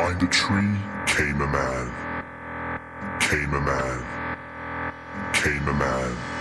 behind a tree came a man. Came a man. Came a man.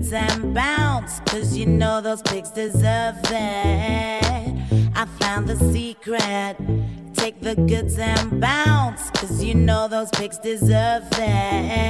goods and bounce. Cause you know those pigs deserve it. I found the secret. Take the goods and bounce. Cause you know those pigs deserve it.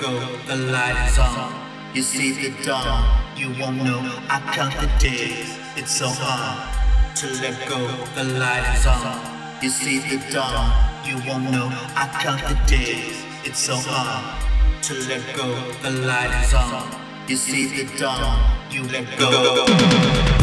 Go. The light is on. You see the dawn. You won't know. I count the days. It's so hard to let go. The light is on. You see the dawn. You won't know. I count the days. It's so hard to let go. The light is on. You see the dawn. You let go.